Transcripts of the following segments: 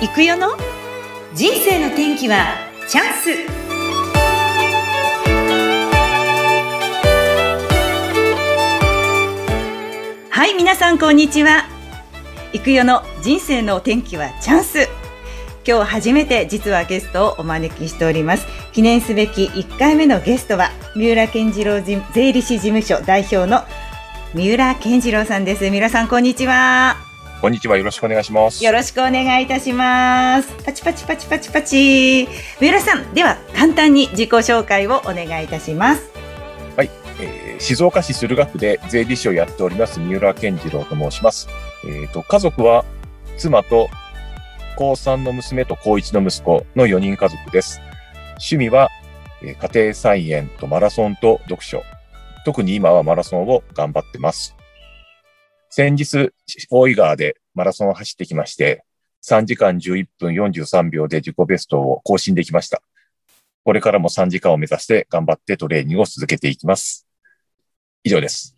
行くよの？人生の天気はチャンス。はい皆さんこんにちは。行くよの？人生の天気はチャンス。今日初めて実はゲストをお招きしております。記念すべき1回目のゲストは三浦健次郎税理士事務所代表の三浦健次郎さんです。三浦さんこんにちは。こんにちは。よろしくお願いします。よろしくお願いいたします。パチパチパチパチパチ。三浦さん、では簡単に自己紹介をお願いいたします。はい、えー、静岡市駿河区で税理士をやっております三浦健次郎と申します。えっ、ー、と家族は妻と高3の娘と高1の息子の4人家族です。趣味は、えー、家庭菜園とマラソンと読書。特に今はマラソンを頑張ってます。先日、大井川でマラソンを走ってきまして、3時間11分43秒で自己ベストを更新できました。これからも3時間を目指して頑張ってトレーニングを続けていきます。以上です。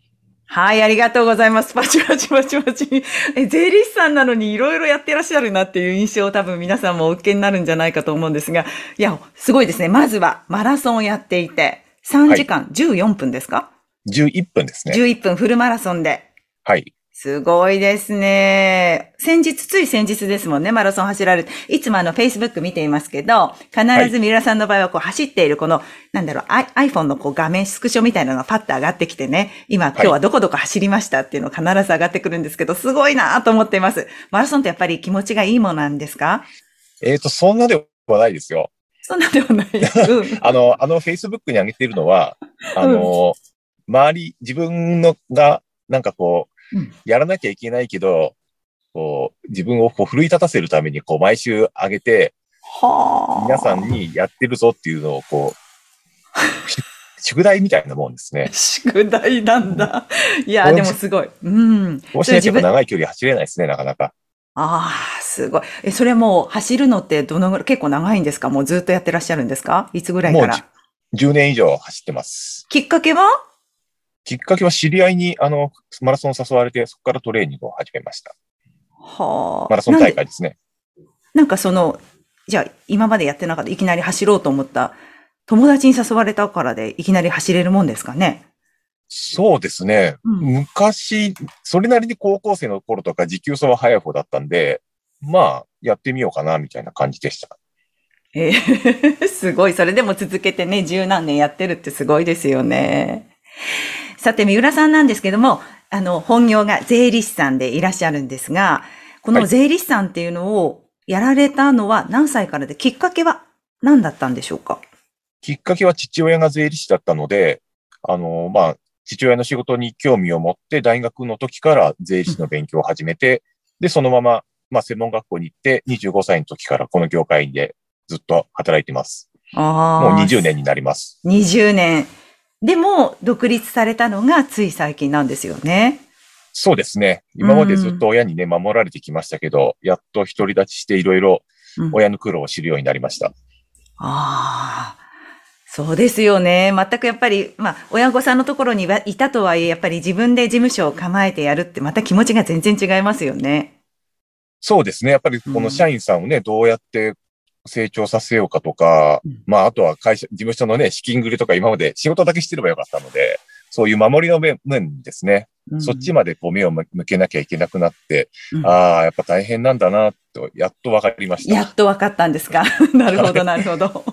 はい、ありがとうございます。パチパチパチパチ。え、税理士さんなのにいろいろやってらっしゃるなっていう印象を多分皆さんもお受けになるんじゃないかと思うんですが、いや、すごいですね。まずはマラソンをやっていて、3時間14分ですか、はい、?11 分ですね。11分フルマラソンで。はい。すごいですね。先日、つい先日ですもんね、マラソン走られて。いつもあの、Facebook 見ていますけど、必ず三浦さんの場合はこう走っているこの、なんだろう、iPhone のこう画面スクショみたいなのがパッと上がってきてね、今、今日はどこどこ走りましたっていうの必ず上がってくるんですけど、すごいなと思っています。マラソンってやっぱり気持ちがいいものなんですか？えっ、ー、と、そんなではないですよ。そんなではない。うん、あの、あの、Facebook に上げているのは、あの、うん、周り、自分のが、なんかこう、やらなきゃいけないけど、こう、自分をこう奮い立たせるために、こう、毎週上げて、は皆さんにやってるぞっていうのを、こう、宿題みたいなもんですね。宿題なんだ。いや、でもすごい。うん。もしないと長い距離走れないですね、なかなか。ああ、すごい。え、それも走るのってどのぐらい、結構長いんですか？もうずっとやってらっしゃるんですか？いつぐらいから？もう 10, 10年以上走ってます。きっかけは？きっかけは知り合いに、あの、マラソン誘われて、そこからトレーニングを始めました。はあ。マラソン大会ですね。なんかその、じゃあ、今までやってなかったいきなり走ろうと思った、友達に誘われたからでいきなり走れるもんですかね？そうですね。うん、昔、それなりに高校生の頃とか持久走は早い方だったんで、まあ、やってみようかな、みたいな感じでした。えー、すごい。それでも続けてね、十何年やってるってすごいですよね。さて、三浦さんなんですけども、あの、本業が税理士さんでいらっしゃるんですが、この税理士さんっていうのをやられたのは何歳からで、きっかけは何だったんでしょうか？きっかけは父親が税理士だったので、あの、まあ、父親の仕事に興味を持って大学の時から税理士の勉強を始めて、うん、で、そのまま、まあ、専門学校に行って25歳の時からこの業界でずっと働いてます。ああ。もう20年になります。20年。でも、独立されたのがつい最近なんですよね。そうですね。今までずっと親にね、守られてきましたけど、やっと独り立ちしていろいろ親の苦労を知るようになりました。うん、ああ。そうですよね。全くやっぱり、まあ、親御さんのところにいたとはいえ、やっぱり自分で事務所を構えてやるって、また気持ちが全然違いますよね。そうですね。やっぱりこの社員さんをね、うん、どうやって成長させようかとか、うん、まあ、あとは会社、事務所のね、資金繰りとか今まで仕事だけしてればよかったので、そういう守りの面ですね。うん、そっちまでこう目を向けなきゃいけなくなって、うん、ああ、やっぱ大変なんだな、と、やっと分かりました。やっと分かったんですか？なるほど、なるほど。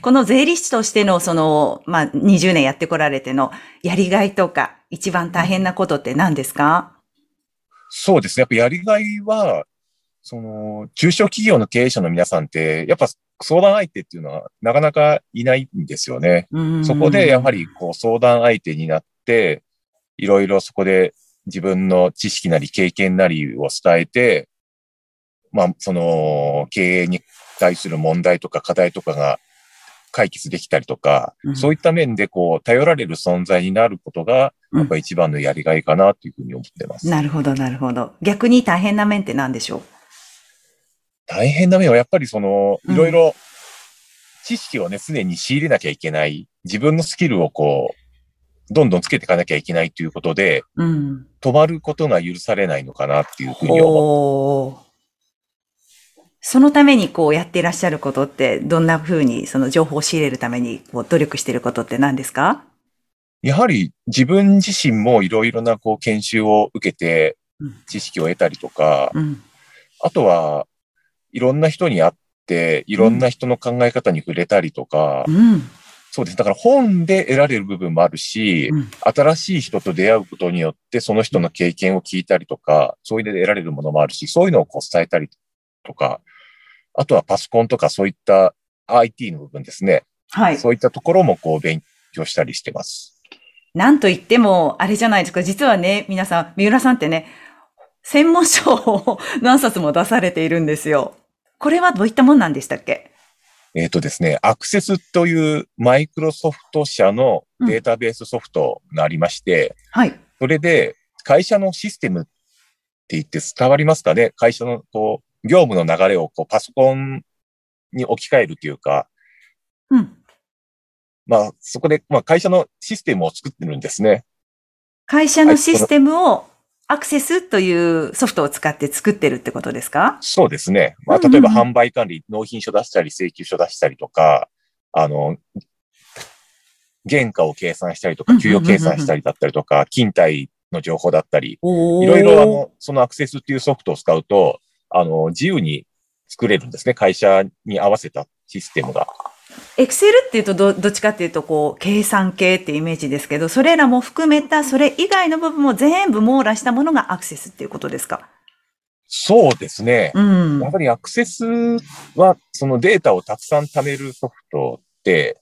この税理士としての、その、まあ、20年やってこられてのやりがいとか、一番大変なことって何ですか？そうですね。やっぱやりがいは、その、中小企業の経営者の皆さんって、やっぱ相談相手っていうのはなかなかいないんですよね。そこでやはりこう相談相手になって、いろいろそこで自分の知識なり経験なりを伝えて、まあ、その経営に対する問題とか課題とかが解決できたりとか、うん、そういった面でこう頼られる存在になることが、やっぱ一番のやりがいかなというふうに思ってます、うん。なるほど、なるほど。逆に大変な面って何でしょう？大変な面はやっぱりその、いろいろ知識をね、常に仕入れなきゃいけない。自分のスキルをこう、どんどんつけていかなきゃいけないということで、うん、止まることが許されないのかなっていうふうに思そのためにこうやっていらっしゃることって、どんな風にその情報を仕入れるためにこう努力していることって何ですか？やはり自分自身もいろいろなこう研修を受けてうん。知識を得たりとか、うん。あとはいろんな人に会って、いろんな人の考え方に触れたりとか、うん。そうです。だから本で得られる部分もあるし、うん新しい人と出会うことによって、その人の経験を聞いたりとか、そういうので得られるものもあるし、そういうのをこう伝えたりとか、あとはパソコンとかそういった IT の部分ですね。はい。そういったところもこう勉強したりしてます。なんと言っても、あれじゃないですか。実はね、皆さん、三浦さんってね、専門書を 何冊も出されているんですよ。これはどういったもんなんでしたっけ？えっ、とですね、アクセスというマイクロソフト社のデータベースソフトがありまして、はい。それで会社のシステムって言って伝わりますかね？会社のこう業務の流れをこうパソコンに置き換えるというか、うん。まあそこで、まあ会社のシステムを作ってるんですね。会社のシステムをアクセスというソフトを使って作ってるってことですか？そうですね。まあ例えば販売管理、納品書出したり請求書出したりとか、あの、原価を計算したりとか、給与計算したりだったりとか、勤怠の情報だったり、おいろいろあの、そのアクセスっていうソフトを使うと、あの、自由に作れるんですね。会社に合わせたシステムが。エクセルっていうとど、どっちかっていうと、こう、計算系ってイメージですけど、それらも含めた、それ以外の部分も全部網羅したものがアクセスっていうことですか？そうですね。うんやっぱりアクセスは、そのデータをたくさん貯めるソフトって、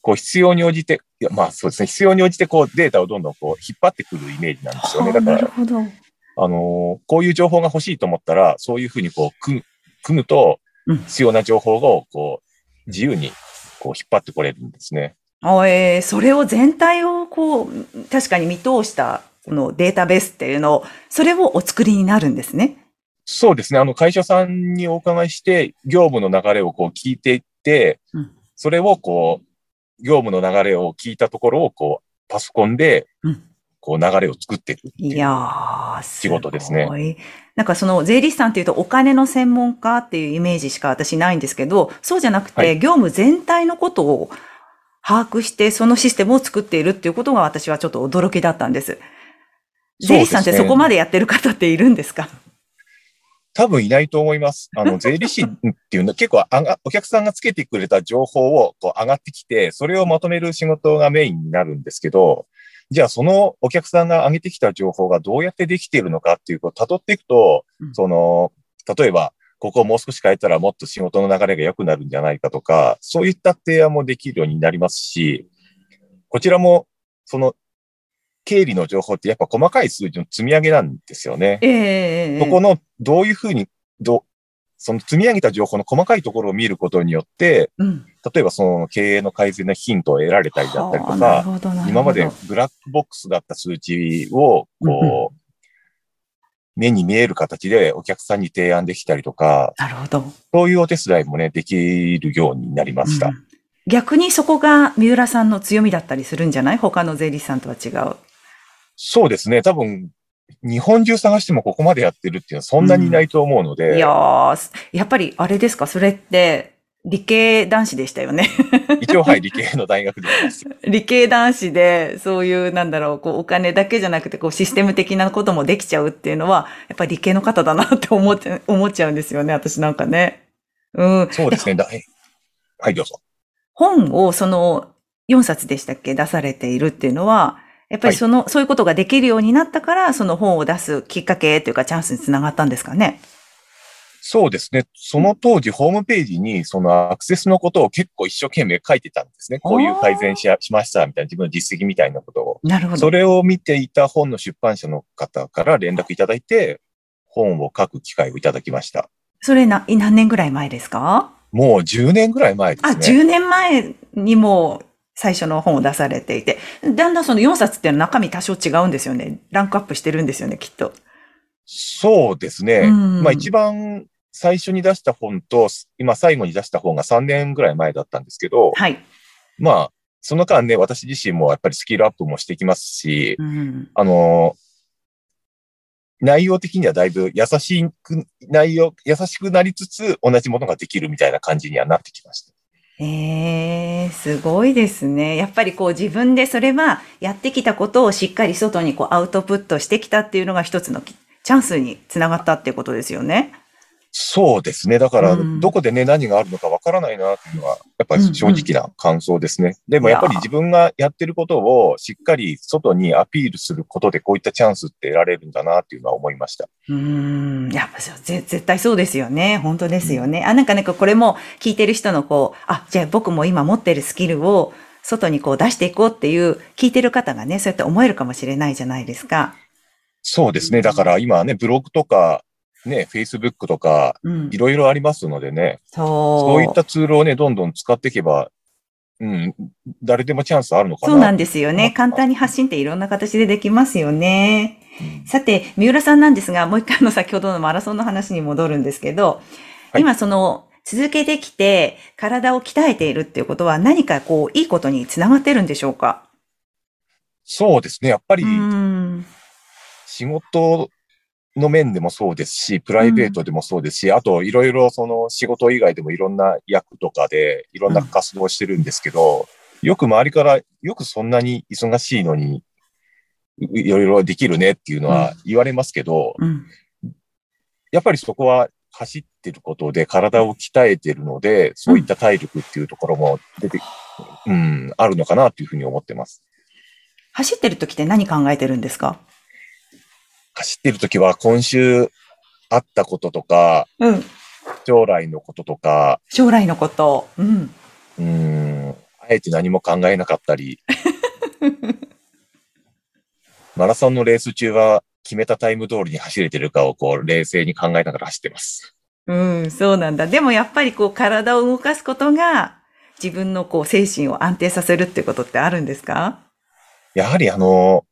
こう必要に応じて、いやまあそうですね、必要に応じてこうデータをどんどんこう引っ張ってくるイメージなんですよね。はあだから、なるほど。あのーこういう情報が欲しいと思ったら、そういうふうにこう組む、組むとうん、必要な情報をこう、自由にこう引っ張ってこれるんですね。あえーそれを全体をこう、確かに見通した、このデータベースっていうのを、それをお作りになるんですね。そうですね。あの、会社さんにお伺いして、業務の流れをこう聞いていって、うんそれをこう、業務の流れを聞いたところをこう、パソコンでうん、こう流れを作っていくっていう。仕事ですね。なんかその税理士さんっていうとお金の専門家っていうイメージしか私ないんですけど、そうじゃなくて、はい業務全体のことを把握してそのシステムを作っているっていうことが私はちょっと驚きだったんです。税理士さんってそこまでやってる方っているんですか？多分いないと思います。あの、税理士っていうのは結構あが、お客さんがつけてくれた情報をこう上がってきて、それをまとめる仕事がメインになるんですけど、じゃあそのお客さんが上げてきた情報がどうやってできているのかっていうことを辿っていくと、うんその、例えば、ここをもう少し変えたらもっと仕事の流れが良くなるんじゃないかとか、そういった提案もできるようになりますし、こちらも、その、経理の情報ってやっぱ細かい数字の積み上げなんですよね。ええそこの、どういうふうに、どう、その積み上げた情報の細かいところを見ることによって、うん。例えばその経営の改善のヒントを得られたりだったりとか、今までブラックボックスだった数値を、こう、目に見える形でお客さんに提案できたりとか、なるほど。そういうお手伝いもね、できるようになりました。うん逆にそこが三浦さんの強みだったりするんじゃない？他の税理士さんとは違う。そうですね。多分、日本中探してもここまでやってるっていうのはそんなにいないと思うので、いやー、やっぱりあれですか？それって理系男子でしたよね？一応、はい、理系の大学で。理系男子で、そういう、なんだろう、こう、お金だけじゃなくて、こう、システム的なこともできちゃうっていうのは、やっぱり理系の方だなって思って、思っちゃうんですよね、私なんかね。うん。そうですね。だいはい、どうぞ。本をその4冊でしたっけ？出されているっていうのは、やっぱりその、そういうことができるようになったから、その本を出すきっかけというかチャンスにつながったんですかね？そうですね。その当時、ホームページに、そのアクセスのことを結構一生懸命書いてたんですね。こういう改善ししました、みたいな自分の実績みたいなことを。なるほど。それを見ていた本の出版社の方から連絡いただいて、本を書く機会をいただきました。それな、何年ぐらい前ですか？もう10年ぐらい前であ、すね。10年前にも最初の本を出されていて、だんだんその4冊っていうのは中身多少違うんですよね。ランクアップしてるんですよね、きっと。そうですね。うんまあ一番最初に出した本と、今最後に出した本が3年ぐらい前だったんですけど、はい。まあ、その間ね、私自身もやっぱりスキルアップもしてきますし、うん、あの、内容的にはだいぶ優しく、内容、優しくなりつつ、同じものができるみたいな感じにはなってきました。ええすごいですね。やっぱりこう自分でそれはやってきたことをしっかり外にこうアウトプットしてきたっていうのが一つのチャンスにつながったっていうことですよね。そうですね。だから、うんどこでね、何があるのかわからないなっていうのは、やっぱり正直な感想ですね。でもやっぱり自分がやってることをしっかり外にアピールすることで、こういったチャンスって得られるんだなっていうのは思いました。うーん。やっぱ絶対そうですよね。本当ですよね。あ、なんかね、これも聞いてる人のこう、あ、じゃあ僕も今持ってるスキルを外にこう出していこうっていう聞いてる方がね、そうやって思えるかもしれないじゃないですか。そうですね。だから今ね、ブログとか、ね、Facebook とか、うんい。ろいろありますのでね、そう。そういったツールをね、どんどん使っていけば、うん、誰でもチャンスあるのかな。そうなんですよね。簡単に発信っていろんな形でできますよね。うんさて、三浦さんなんですが、もう一回の先ほどのマラソンの話に戻るんですけど、はい今その続けてきて体を鍛えているっていうことは何かこういいことにつながってるんでしょうか？そうですね。やっぱりう、ん。仕事の面でもそうですし、プライベートでもそうですし、あといろいろその仕事以外でもいろんな役とかでいろんな活動をしてるんですけど、よく周りからよくそんなに忙しいのにいいろいろできるねっていうのは言われますけど、うん。やっぱりそこは走ってることで体を鍛えてるので、そういった体力っていうところも出て、うん、あるのかなというふうに思ってます。走ってる時って何考えてるんですか？走ってる時は今週あったこととか、うん。将来のこととか、将来のこと。うん。うーん、あえて何も考えなかったり、マラソンのレース中は決めたタイム通りに走れてるかをこう冷静に考えながら走ってます。うん、そうなんだ。でもやっぱりこう体を動かすことが自分のこう精神を安定させるってことってあるんですか？やはりあの、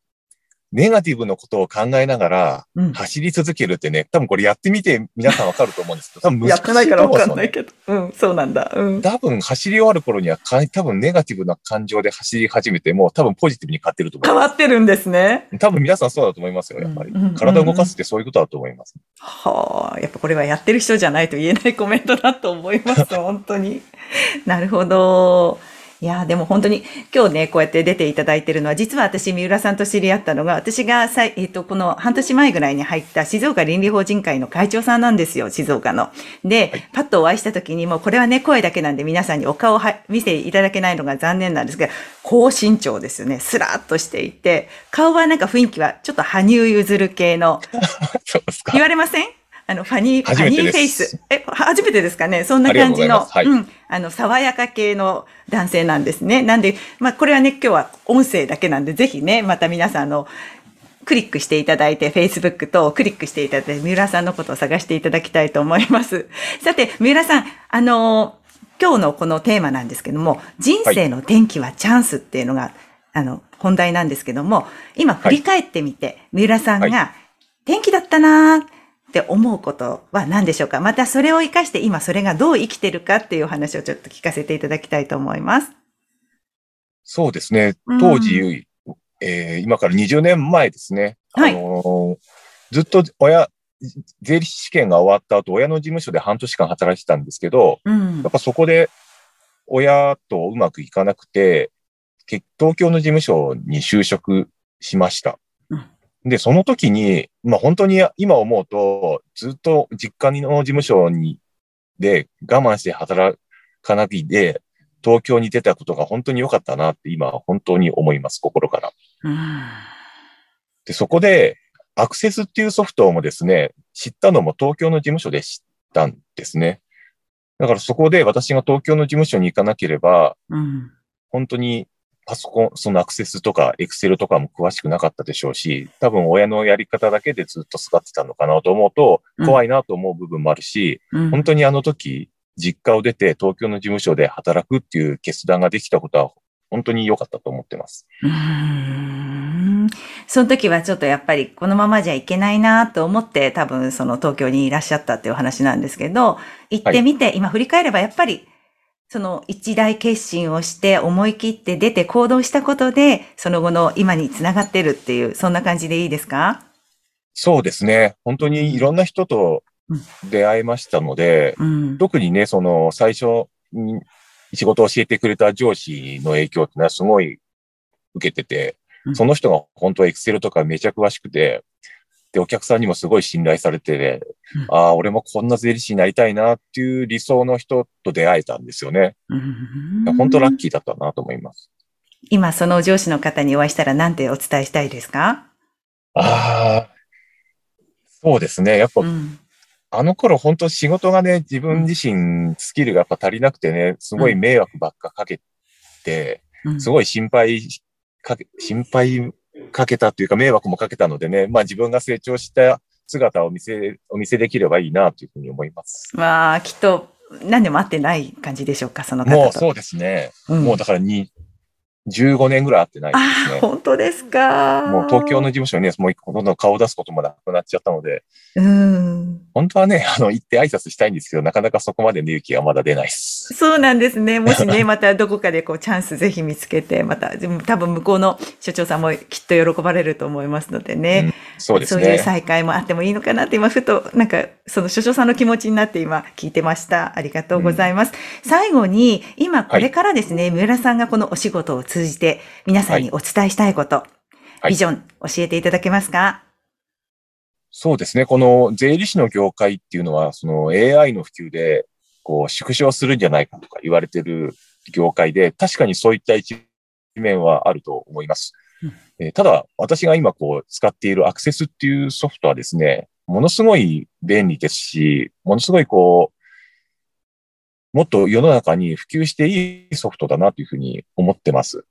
ネガティブなことを考えながらうん。走り続けるってね、多分これやってみて皆さんわかると思うんですけど、多分難しいやってないからわかんないど。けど。うん、そうなんだ。うん。多分走り終わる頃にはか多分ネガティブな感情で走り始めても多分ポジティブに変わってると思い変まわってるんですね。す。多分皆さんそうだと思いますよ、やっぱりうんうんうん。体を動かすってそういうことだと思います。はあ、やっぱこれはやってる人じゃないと言えないコメントだと思います、本当に。なるほど。いや、でも本当に今日ね、こうやって出ていただいてるのは、実は私、三浦さんと知り合ったのが、私がさい、えっ、と、この半年前ぐらいに入った静岡倫理法人会の会長さんなんですよ、静岡の。で、パッとお会いした時にもう、これはね、声だけなんで皆さんにお顔をは見せていただけないのが残念なんですが、高身長ですよね、スラーっとしていて、顔はなんか雰囲気はちょっと羽生結弦系の、そうですか言。われません？あの、ファニー、ファニーフェイス。え、初めてですかね？そんな感じの。はい。うん、あの、爽やか系の男性なんですね。なんで、まあ、これはね、今日は音声だけなんで、ぜひね、また皆さん、あの、クリックしていただいて、Facebook とクリックしていただいて、三浦さんのことを探していただきたいと思います。さて、三浦さん、あの今日のこのテーマなんですけども、人生の転機はチャンスっていうのが、あの、本題なんですけども、今振り返ってみて、三浦さんはが、転機だったなーって思うことは何でしょうか？またそれを活かして今それがどう生きてるかっていうお話をちょっと聞かせていただきたいと思います。そうですねうん。当時、えー今から20年前ですね。はいあのーずっと親、税理士試験が終わった後、親の事務所で半年間働いてたんですけど、うんやっ。ぱそこで親とうまくいかなくて、け東京の事務所に就職しました。うんで、その時に、まあ本当に今思うと、ずっと実家の事務所に、で我慢して働かないで、東京に出たことが本当に良かったなって今本当に思います、心から。うんで、そこで、アクセスっていうソフトもですね、知ったのも東京の事務所で知ったんですね。だからそこで私が東京の事務所に行かなければ、うん。本当にパソコン、そのアクセスとかエクセルとかも詳しくなかったでしょうし、多分親のやり方だけでずっと育ってたのかなと思うと、うん。怖いなと思う部分もあるし、うん。本当にあの時、実家を出て東京の事務所で働くっていう決断ができたことは、本当に良かったと思ってます。うーん。その時はちょっとやっぱりこのままじゃいけないなと思って多分その東京にいらっしゃったっていうお話なんですけど、行ってみて、今振り返ればやっぱりその一大決心をして思い切って出て行動したことで、その後の今につながってるっていう、そんな感じでいいですか？そうですね。本当にいろんな人と出会いましたので、うん。特にね、その最初に仕事を教えてくれた上司の影響ってのはすごい受けててう、んその人が本当はエクセルとかめちゃ詳しくて、で、お客さんにもすごい信頼されてね、うんああ、俺もこんな税理士になりたいなっていう理想の人と出会えたんですよね。うん本当ラッキーだったなと思います。今、その上司の方にお会いしたら何てお伝えしたいですか？ああ、そうですね。やっぱうん。あの頃本当仕事がね、自分自身スキルがやっぱ足りなくてね、すごい迷惑ばっかかけて、うんすごい心配かけ、心配かけたというか迷惑もかけたのでね、まあ自分が成長した姿を見せ、お見せできればいいなというふうに思います。まあ、きっと何でも会ってない感じでしょうか、その方と。もうそうですね。うんもうだからに、15年ぐらい会ってないあですあ、ね。本当ですか。もう東京の事務所にね、もうほとんど顔を出すこともなくなっちゃったので、うん。本当はね、あの、行って挨拶したいんですけど、なかなかそこまでの勇気がまだ出ないです。そうなんですね。もしね、またどこかでこうチャンスぜひ見つけて、また、でも多分向こうの所長さんもきっと喜ばれると思いますのでね。そうですそういうね。再会もあってもいいのかなって今、ふと、なんか、その所長さんの気持ちになって今聞いてました。ありがとうございます。最後に、今これからですね、三浦さんがこのお仕事を通じて皆さんにお伝えしたいこと、はいビジョン教えていただけますか？そうですね。この税理士の業界っていうのは、その AI の普及で、こう、縮小するんじゃないかとか言われてる業界で、確かにそういった一面はあると思います。えーただ、私が今こう、使っているアクセスっていうソフトはですね、ものすごい便利ですし、ものすごいこう、もっと世の中に普及していいソフトだなというふうに思ってます。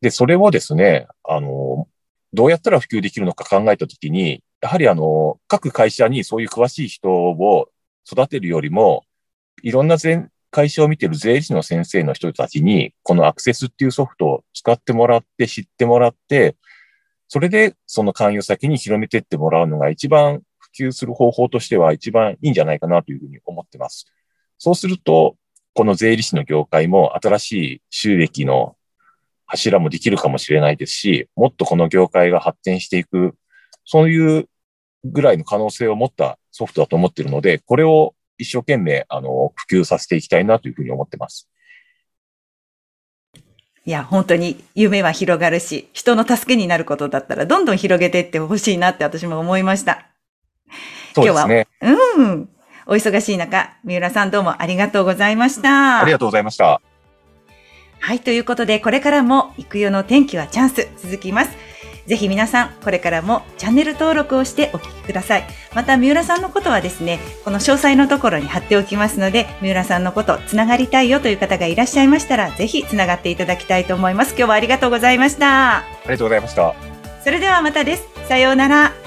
で、それをですね、あの、どうやったら普及できるのか考えたときに、やはりあの、各会社にそういう詳しい人を育てるよりも、いろんな全会社を見てる税理士の先生の人たちに、このアクセスっていうソフトを使ってもらって、知ってもらって、それでその関与先に広めてってもらうのが一番普及する方法としては一番いいんじゃないかなというふうに思ってます。そうすると、この税理士の業界も新しい収益の柱もできるかもしれないですし、もっとこの業界が発展していく、そういうぐらいの可能性を持ったソフトだと思っているので、これを一生懸命、あの、普及させていきたいなというふうに思ってます。いや、本当に夢は広がるし、人の助けになることだったら、どんどん広げていってほしいなって私も思いました。そうですね。うん。お忙しい中、三浦さんどうもありがとうございました。ありがとうございました。はい、ということで、これからも、行くよの天気はチャンス、続きます。ぜひ皆さん、これからもチャンネル登録をしてお聞きください。また、三浦さんのことはですね、この詳細のところに貼っておきますので、三浦さんのこと、つながりたいよという方がいらっしゃいましたら、ぜひつながっていただきたいと思います。今日はありがとうございました。ありがとうございました。それではまたです。さようなら。